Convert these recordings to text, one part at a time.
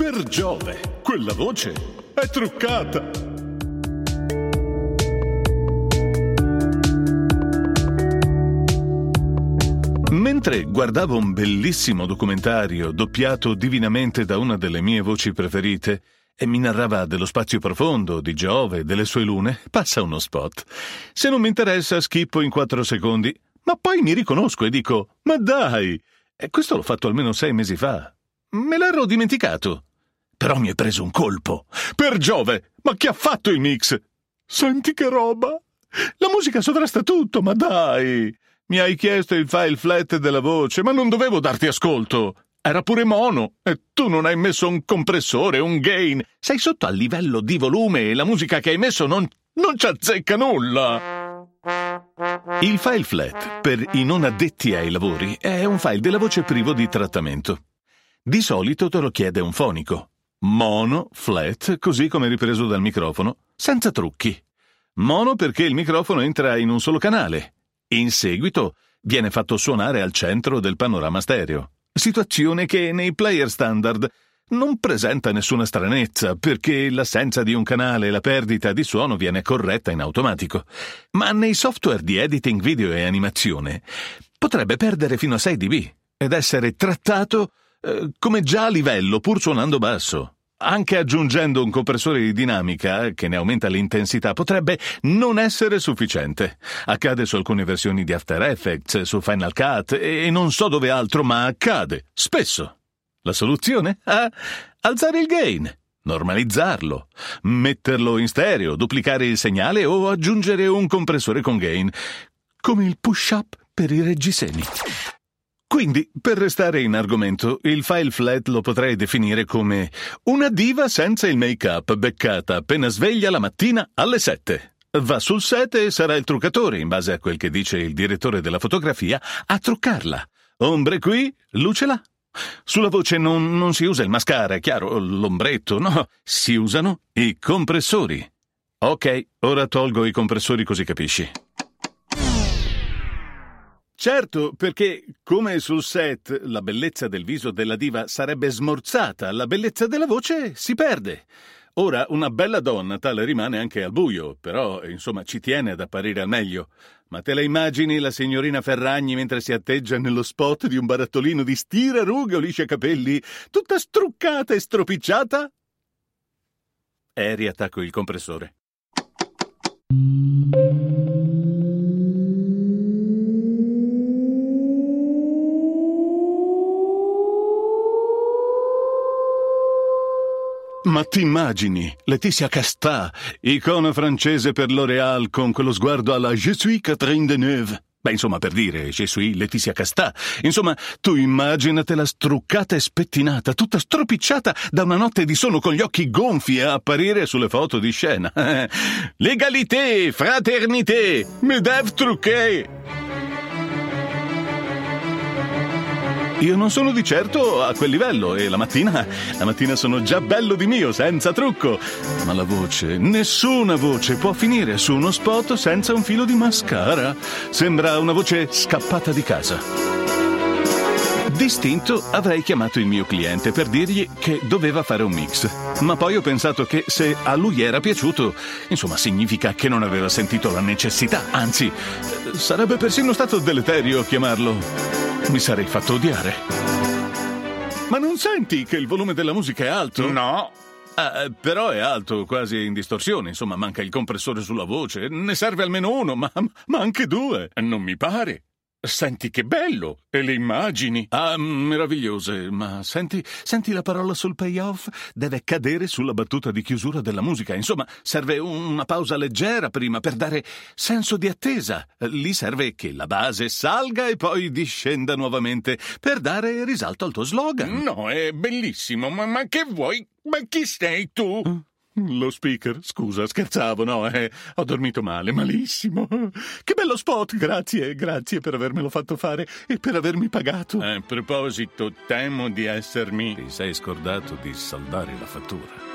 Per Giove, quella voce è truccata. Mentre guardavo un bellissimo documentario doppiato divinamente da una delle mie voci preferite e mi narrava dello spazio profondo, di Giove, delle sue lune, passa uno spot. Se non mi interessa, schippo in quattro secondi, ma poi mi riconosco e dico: Ma dai! E questo l'ho fatto almeno sei mesi fa. Me l'ero dimenticato. Però mi è preso un colpo. Per Giove! Ma chi ha fatto il mix? Senti che roba! La musica sovrasta tutto, ma dai! Mi hai chiesto il file flat della voce, ma non dovevo darti ascolto. Era pure mono e tu non hai messo un compressore, un gain. Sei sotto al livello di volume e la musica che hai messo non, non ci azzecca nulla. Il file flat, per i non addetti ai lavori, è un file della voce privo di trattamento. Di solito te lo chiede un fonico. Mono, flat, così come ripreso dal microfono, senza trucchi. Mono perché il microfono entra in un solo canale in seguito viene fatto suonare al centro del panorama stereo, situazione che nei player standard non presenta nessuna stranezza perché l'assenza di un canale e la perdita di suono viene corretta in automatico. Ma nei software di editing video e animazione potrebbe perdere fino a 6 dB ed essere trattato eh, come già a livello pur suonando basso. Anche aggiungendo un compressore di dinamica che ne aumenta l'intensità potrebbe non essere sufficiente. Accade su alcune versioni di After Effects, su Final Cut e non so dove altro, ma accade. Spesso. La soluzione? Ah, alzare il gain, normalizzarlo, metterlo in stereo, duplicare il segnale o aggiungere un compressore con gain, come il push-up per i reggiseni. Quindi, per restare in argomento, il file flat lo potrei definire come una diva senza il make-up, beccata appena sveglia la mattina alle 7. Va sul set e sarà il truccatore, in base a quel che dice il direttore della fotografia, a truccarla. Ombre qui, luce là. Sulla voce non, non si usa il mascara, è chiaro, l'ombretto, no, si usano i compressori. Ok, ora tolgo i compressori così capisci. Certo, perché come sul set la bellezza del viso della diva sarebbe smorzata, la bellezza della voce si perde. Ora, una bella donna tale rimane anche al buio, però, insomma, ci tiene ad apparire al meglio. Ma te la immagini la signorina Ferragni mentre si atteggia nello spot di un barattolino di stira, rughe o liscia capelli, tutta struccata e stropicciata? E riattacco il compressore. Ma ti immagini Letizia Castà, icona francese per L'Oréal con quello sguardo alla Je suis Catherine Deneuve? Beh, insomma, per dire, Je suis Letizia Castà. Insomma, tu immaginatela struccata e spettinata, tutta stropicciata da una notte di sonno con gli occhi gonfi a apparire sulle foto di scena. Legalité, fraternité, medève truqué. Io non sono di certo a quel livello e la mattina, la mattina sono già bello di mio, senza trucco. Ma la voce, nessuna voce può finire su uno spot senza un filo di mascara. Sembra una voce scappata di casa. Distinto avrei chiamato il mio cliente per dirgli che doveva fare un mix. Ma poi ho pensato che se a lui era piaciuto, insomma, significa che non aveva sentito la necessità. Anzi, sarebbe persino stato deleterio chiamarlo mi sarei fatto odiare. Ma non senti che il volume della musica è alto? No. Ah, però è alto, quasi in distorsione, insomma, manca il compressore sulla voce. Ne serve almeno uno, ma, ma anche due. Non mi pare. Senti che bello! E le immagini? Ah, meravigliose, ma senti, senti la parola sul payoff? Deve cadere sulla battuta di chiusura della musica. Insomma, serve una pausa leggera prima per dare senso di attesa. Lì serve che la base salga e poi discenda nuovamente per dare risalto al tuo slogan. No, è bellissimo, ma, ma che vuoi? Ma chi sei tu? Uh. Lo speaker, scusa, scherzavo, no, eh, ho dormito male, malissimo. Che bello spot, grazie, grazie per avermelo fatto fare e per avermi pagato. A proposito, temo di essermi... Ti sei scordato di saldare la fattura.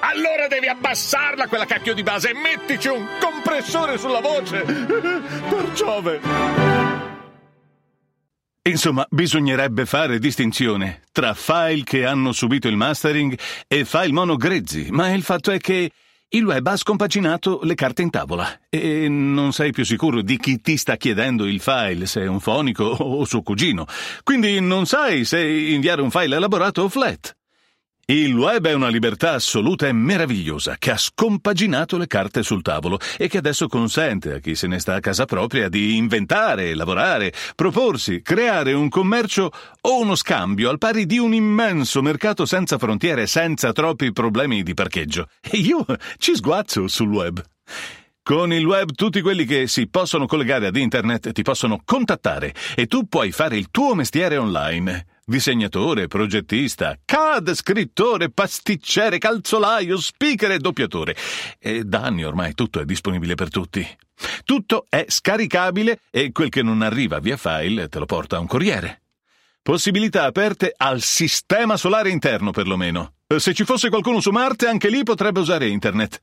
Allora devi abbassarla quella cacchio di base e mettici un compressore sulla voce. per Giove! Insomma, bisognerebbe fare distinzione tra file che hanno subito il mastering e file mono grezzi, ma il fatto è che il web ha scompaginato le carte in tavola e non sei più sicuro di chi ti sta chiedendo il file, se è un fonico o suo cugino. Quindi non sai se inviare un file elaborato o flat. Il web è una libertà assoluta e meravigliosa che ha scompaginato le carte sul tavolo e che adesso consente a chi se ne sta a casa propria di inventare, lavorare, proporsi, creare un commercio o uno scambio al pari di un immenso mercato senza frontiere, senza troppi problemi di parcheggio. E io ci sguazzo sul web. Con il web tutti quelli che si possono collegare ad internet ti possono contattare e tu puoi fare il tuo mestiere online disegnatore, progettista, CAD, scrittore, pasticcere, calzolaio, speaker e doppiatore. E da anni ormai tutto è disponibile per tutti. Tutto è scaricabile e quel che non arriva via file te lo porta un corriere. Possibilità aperte al sistema solare interno, perlomeno. Se ci fosse qualcuno su Marte, anche lì potrebbe usare internet.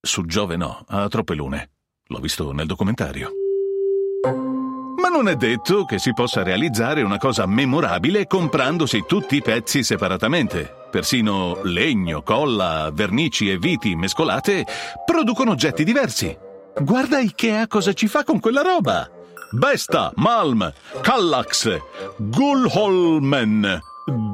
Su Giove no, ha troppe lune. L'ho visto nel documentario. Ma non è detto che si possa realizzare una cosa memorabile comprandosi tutti i pezzi separatamente. Persino legno, colla, vernici e viti mescolate producono oggetti diversi. Guarda Ikea cosa ci fa con quella roba! Besta, Malm, Kallax, Gulholmen,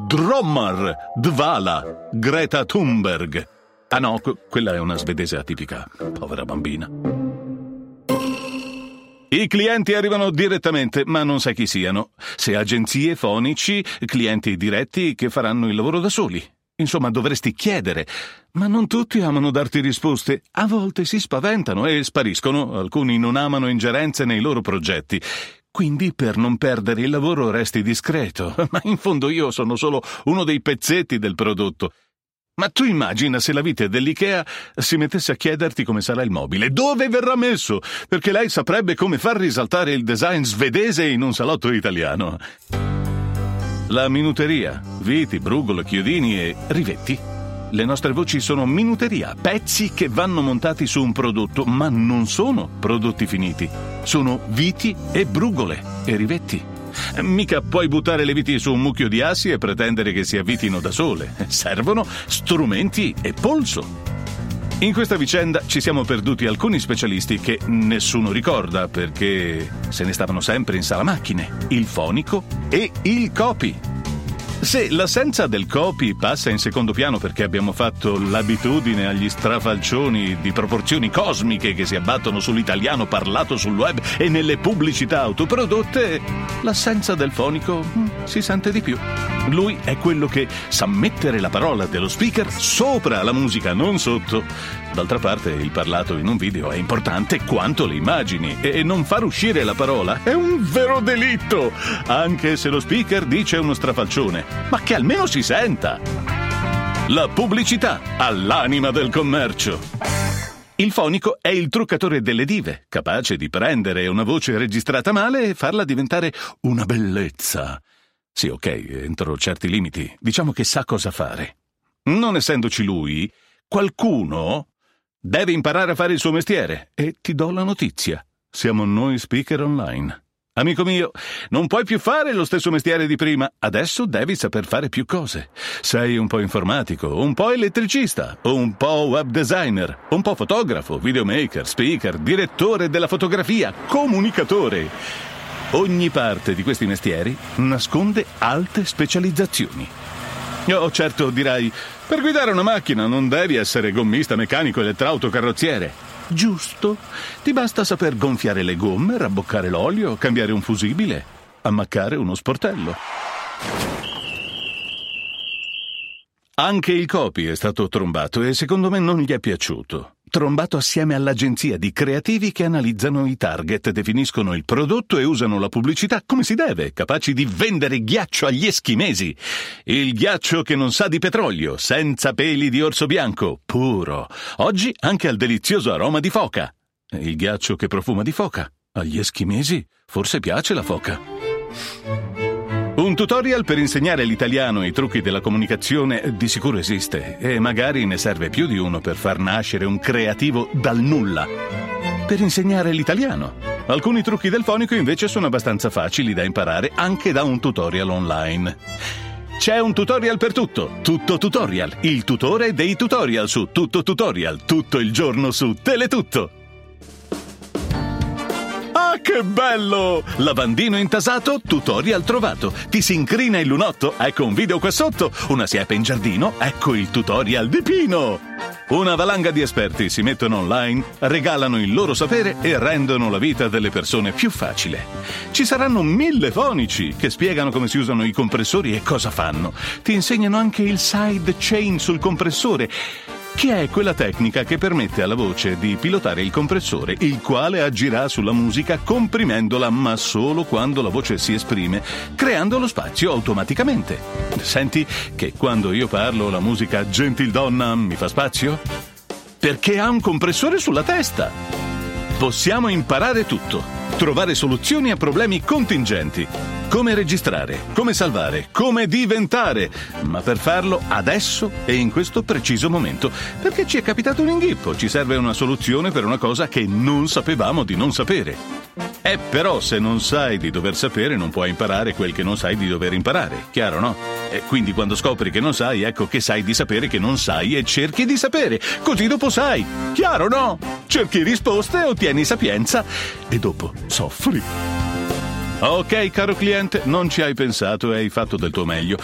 Drommer, Dvala, Greta Thunberg. Ah no, quella è una svedese atipica, povera bambina. I clienti arrivano direttamente, ma non sai chi siano. Se agenzie, fonici, clienti diretti che faranno il lavoro da soli. Insomma, dovresti chiedere. Ma non tutti amano darti risposte. A volte si spaventano e spariscono. Alcuni non amano ingerenze nei loro progetti. Quindi per non perdere il lavoro resti discreto. Ma in fondo io sono solo uno dei pezzetti del prodotto. Ma tu immagina se la vite dell'IKEA si mettesse a chiederti come sarà il mobile, dove verrà messo, perché lei saprebbe come far risaltare il design svedese in un salotto italiano. La minuteria, viti, brugole, chiodini e rivetti. Le nostre voci sono minuteria, pezzi che vanno montati su un prodotto, ma non sono prodotti finiti. Sono viti e brugole e rivetti. Mica puoi buttare le viti su un mucchio di assi e pretendere che si avvitino da sole. Servono strumenti e polso. In questa vicenda ci siamo perduti alcuni specialisti che nessuno ricorda perché se ne stavano sempre in sala macchine, il fonico e il copy. Se l'assenza del copy passa in secondo piano perché abbiamo fatto l'abitudine agli strafalcioni di proporzioni cosmiche che si abbattono sull'italiano parlato sul web e nelle pubblicità autoprodotte, l'assenza del fonico mm, si sente di più. Lui è quello che sa mettere la parola dello speaker sopra la musica, non sotto. D'altra parte, il parlato in un video è importante quanto le immagini e non far uscire la parola è un vero delitto, anche se lo speaker dice uno strafalcione, ma che almeno si senta. La pubblicità all'anima del commercio. Il fonico è il truccatore delle dive, capace di prendere una voce registrata male e farla diventare una bellezza. Sì, ok, entro certi limiti, diciamo che sa cosa fare. Non essendoci lui, qualcuno Deve imparare a fare il suo mestiere e ti do la notizia. Siamo noi speaker online. Amico mio, non puoi più fare lo stesso mestiere di prima, adesso devi saper fare più cose. Sei un po' informatico, un po' elettricista, un po' web designer, un po' fotografo, videomaker, speaker, direttore della fotografia, comunicatore. Ogni parte di questi mestieri nasconde alte specializzazioni. Oh, certo, dirai, per guidare una macchina non devi essere gommista, meccanico, elettrauto, carrozziere. Giusto. Ti basta saper gonfiare le gomme, rabboccare l'olio, cambiare un fusibile, ammaccare uno sportello. Anche il copy è stato trombato e secondo me non gli è piaciuto trombato assieme all'agenzia di creativi che analizzano i target, definiscono il prodotto e usano la pubblicità come si deve, capaci di vendere ghiaccio agli eschimesi. Il ghiaccio che non sa di petrolio, senza peli di orso bianco, puro. Oggi anche al delizioso aroma di foca. Il ghiaccio che profuma di foca. Agli eschimesi forse piace la foca. Un tutorial per insegnare l'italiano e i trucchi della comunicazione di sicuro esiste e magari ne serve più di uno per far nascere un creativo dal nulla. Per insegnare l'italiano. Alcuni trucchi del fonico invece sono abbastanza facili da imparare anche da un tutorial online. C'è un tutorial per tutto, tutto tutorial, il tutore dei tutorial su tutto tutorial, tutto il giorno su Teletutto. Ah, che bello! Lavandino intasato, tutorial trovato. Ti si incrina il lunotto? Ecco un video qua sotto. Una siepe in giardino? Ecco il tutorial di Pino. Una valanga di esperti si mettono online, regalano il loro sapere e rendono la vita delle persone più facile. Ci saranno mille fonici che spiegano come si usano i compressori e cosa fanno. Ti insegnano anche il side chain sul compressore che è quella tecnica che permette alla voce di pilotare il compressore, il quale agirà sulla musica comprimendola, ma solo quando la voce si esprime, creando lo spazio automaticamente. Senti che quando io parlo la musica Gentildonna mi fa spazio? Perché ha un compressore sulla testa. Possiamo imparare tutto, trovare soluzioni a problemi contingenti. Come registrare, come salvare, come diventare, ma per farlo adesso e in questo preciso momento, perché ci è capitato un inghippo, ci serve una soluzione per una cosa che non sapevamo di non sapere. E però se non sai di dover sapere non puoi imparare quel che non sai di dover imparare, chiaro no? E quindi quando scopri che non sai, ecco che sai di sapere che non sai e cerchi di sapere, così dopo sai, chiaro no? Cerchi risposte, ottieni sapienza e dopo soffri. Ok, caro cliente, non ci hai pensato e hai fatto del tuo meglio.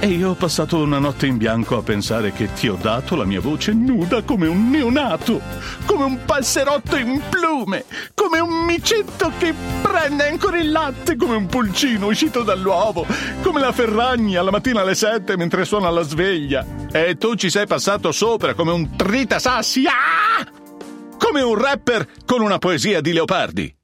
E io ho passato una notte in bianco a pensare che ti ho dato la mia voce nuda come un neonato, come un passerotto in plume, come un micetto che prende ancora il latte, come un pulcino uscito dall'uovo, come la Ferragni alla mattina alle sette mentre suona la sveglia. E tu ci sei passato sopra come un tritasassi, ah! come un rapper con una poesia di Leopardi.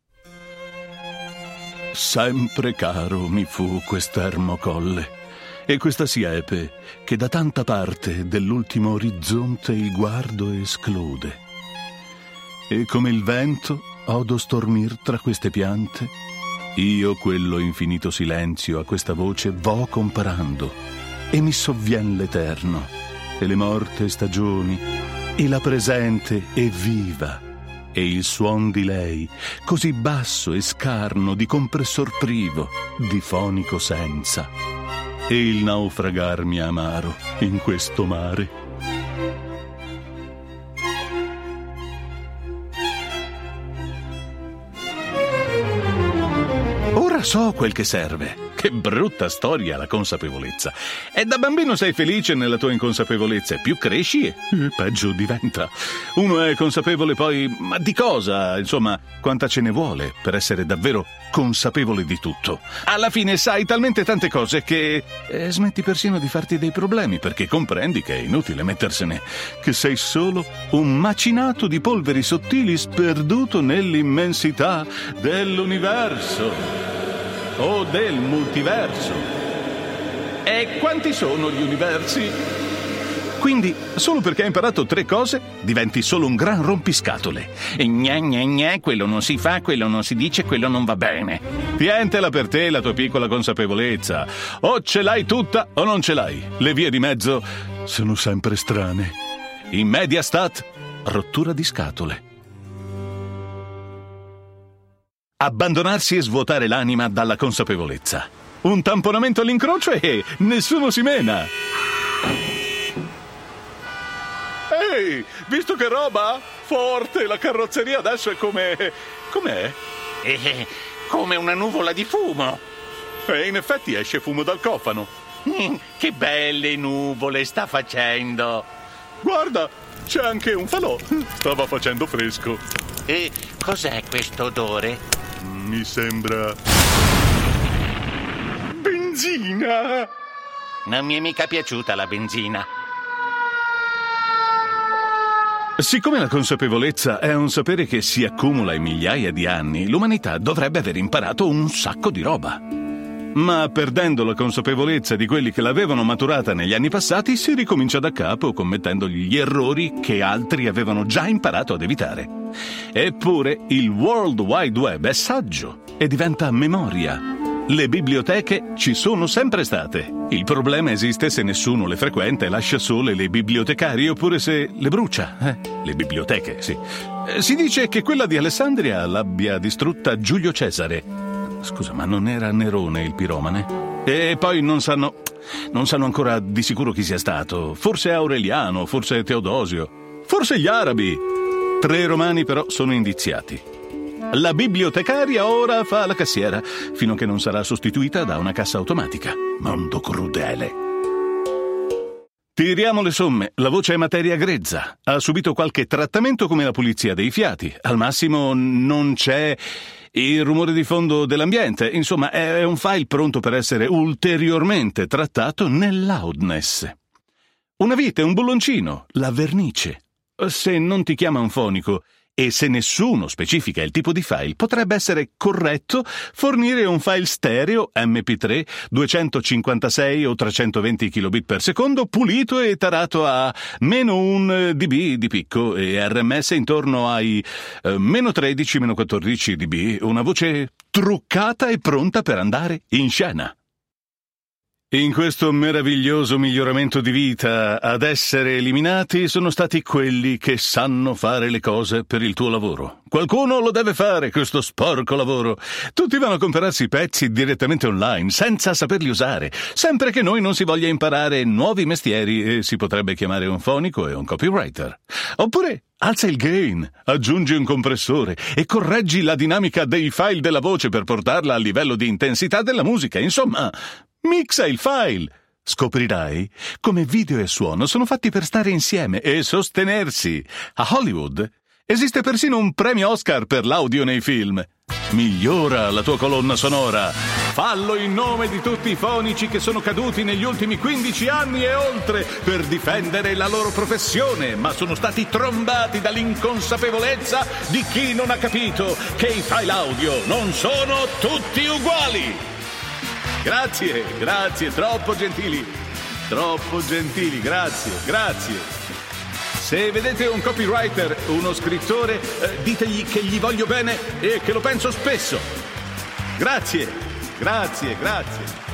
Sempre caro mi fu quest'ermo colle e questa siepe che da tanta parte dell'ultimo orizzonte il guardo esclude. E come il vento odo stormir tra queste piante, io quello infinito silenzio a questa voce vo comparando e mi sovvien l'eterno e le morte stagioni e la presente e viva e il suon di lei, così basso e scarno di compressor privo, di fonico senza, e il naufragarmi amaro in questo mare. Ora so quel che serve. Che brutta storia la consapevolezza. E da bambino sei felice nella tua inconsapevolezza e più cresci e peggio diventa. Uno è consapevole poi, ma di cosa? Insomma, quanta ce ne vuole per essere davvero consapevole di tutto. Alla fine sai talmente tante cose che eh, smetti persino di farti dei problemi perché comprendi che è inutile mettersene, che sei solo un macinato di polveri sottili sperduto nell'immensità dell'universo o del multiverso. E quanti sono gli universi? Quindi, solo perché hai imparato tre cose, diventi solo un gran rompiscatole. E gna gna gna, quello non si fa, quello non si dice, quello non va bene. Tientela per te la tua piccola consapevolezza. O ce l'hai tutta o non ce l'hai. Le vie di mezzo sono sempre strane. In media stat, rottura di scatole. Abbandonarsi e svuotare l'anima dalla consapevolezza. Un tamponamento all'incrocio e nessuno si mena. Ehi, visto che roba? Forte, la carrozzeria adesso è come... com'è? Eh, come una nuvola di fumo. E in effetti esce fumo dal cofano. Mm, che belle nuvole sta facendo. Guarda, c'è anche un falò. Stava facendo fresco. E cos'è questo odore? Mi sembra... Benzina! Non mi è mica piaciuta la benzina. Siccome la consapevolezza è un sapere che si accumula in migliaia di anni, l'umanità dovrebbe aver imparato un sacco di roba. Ma perdendo la consapevolezza di quelli che l'avevano maturata negli anni passati, si ricomincia da capo commettendo gli errori che altri avevano già imparato ad evitare. Eppure il World Wide Web è saggio e diventa memoria. Le biblioteche ci sono sempre state. Il problema esiste se nessuno le frequenta e lascia sole le bibliotecarie oppure se le brucia. Eh, le biblioteche, sì. Eh, si dice che quella di Alessandria l'abbia distrutta Giulio Cesare. Scusa, ma non era Nerone il piromane? E poi non sanno. Non sanno ancora di sicuro chi sia stato. Forse Aureliano, forse Teodosio, forse gli arabi. Tre romani però sono indiziati. La bibliotecaria ora fa la cassiera, fino a che non sarà sostituita da una cassa automatica. Mondo crudele. Tiriamo le somme. La voce è materia grezza. Ha subito qualche trattamento come la pulizia dei fiati. Al massimo non c'è il rumore di fondo dell'ambiente. Insomma, è un file pronto per essere ulteriormente trattato nel loudness. Una vite, un bulloncino, la vernice. Se non ti chiama un fonico, e se nessuno specifica il tipo di file, potrebbe essere corretto fornire un file stereo MP3 256 o 320 kbit per secondo pulito e tarato a meno 1 dB di picco e RMS intorno ai eh, meno 13, meno 14 dB, una voce truccata e pronta per andare in scena. In questo meraviglioso miglioramento di vita, ad essere eliminati sono stati quelli che sanno fare le cose per il tuo lavoro. Qualcuno lo deve fare, questo sporco lavoro. Tutti vanno a comprarsi i pezzi direttamente online, senza saperli usare, sempre che noi non si voglia imparare nuovi mestieri e si potrebbe chiamare un fonico e un copywriter. Oppure Alza il gain, aggiungi un compressore e correggi la dinamica dei file della voce per portarla al livello di intensità della musica. Insomma, Mixa il file. Scoprirai come video e suono sono fatti per stare insieme e sostenersi. A Hollywood esiste persino un premio Oscar per l'audio nei film. Migliora la tua colonna sonora. Fallo in nome di tutti i fonici che sono caduti negli ultimi 15 anni e oltre per difendere la loro professione, ma sono stati trombati dall'inconsapevolezza di chi non ha capito che i file audio non sono tutti uguali. Grazie, grazie, troppo gentili. Troppo gentili, grazie, grazie. Se vedete un copywriter, uno scrittore, eh, ditegli che gli voglio bene e che lo penso spesso. Grazie, grazie, grazie.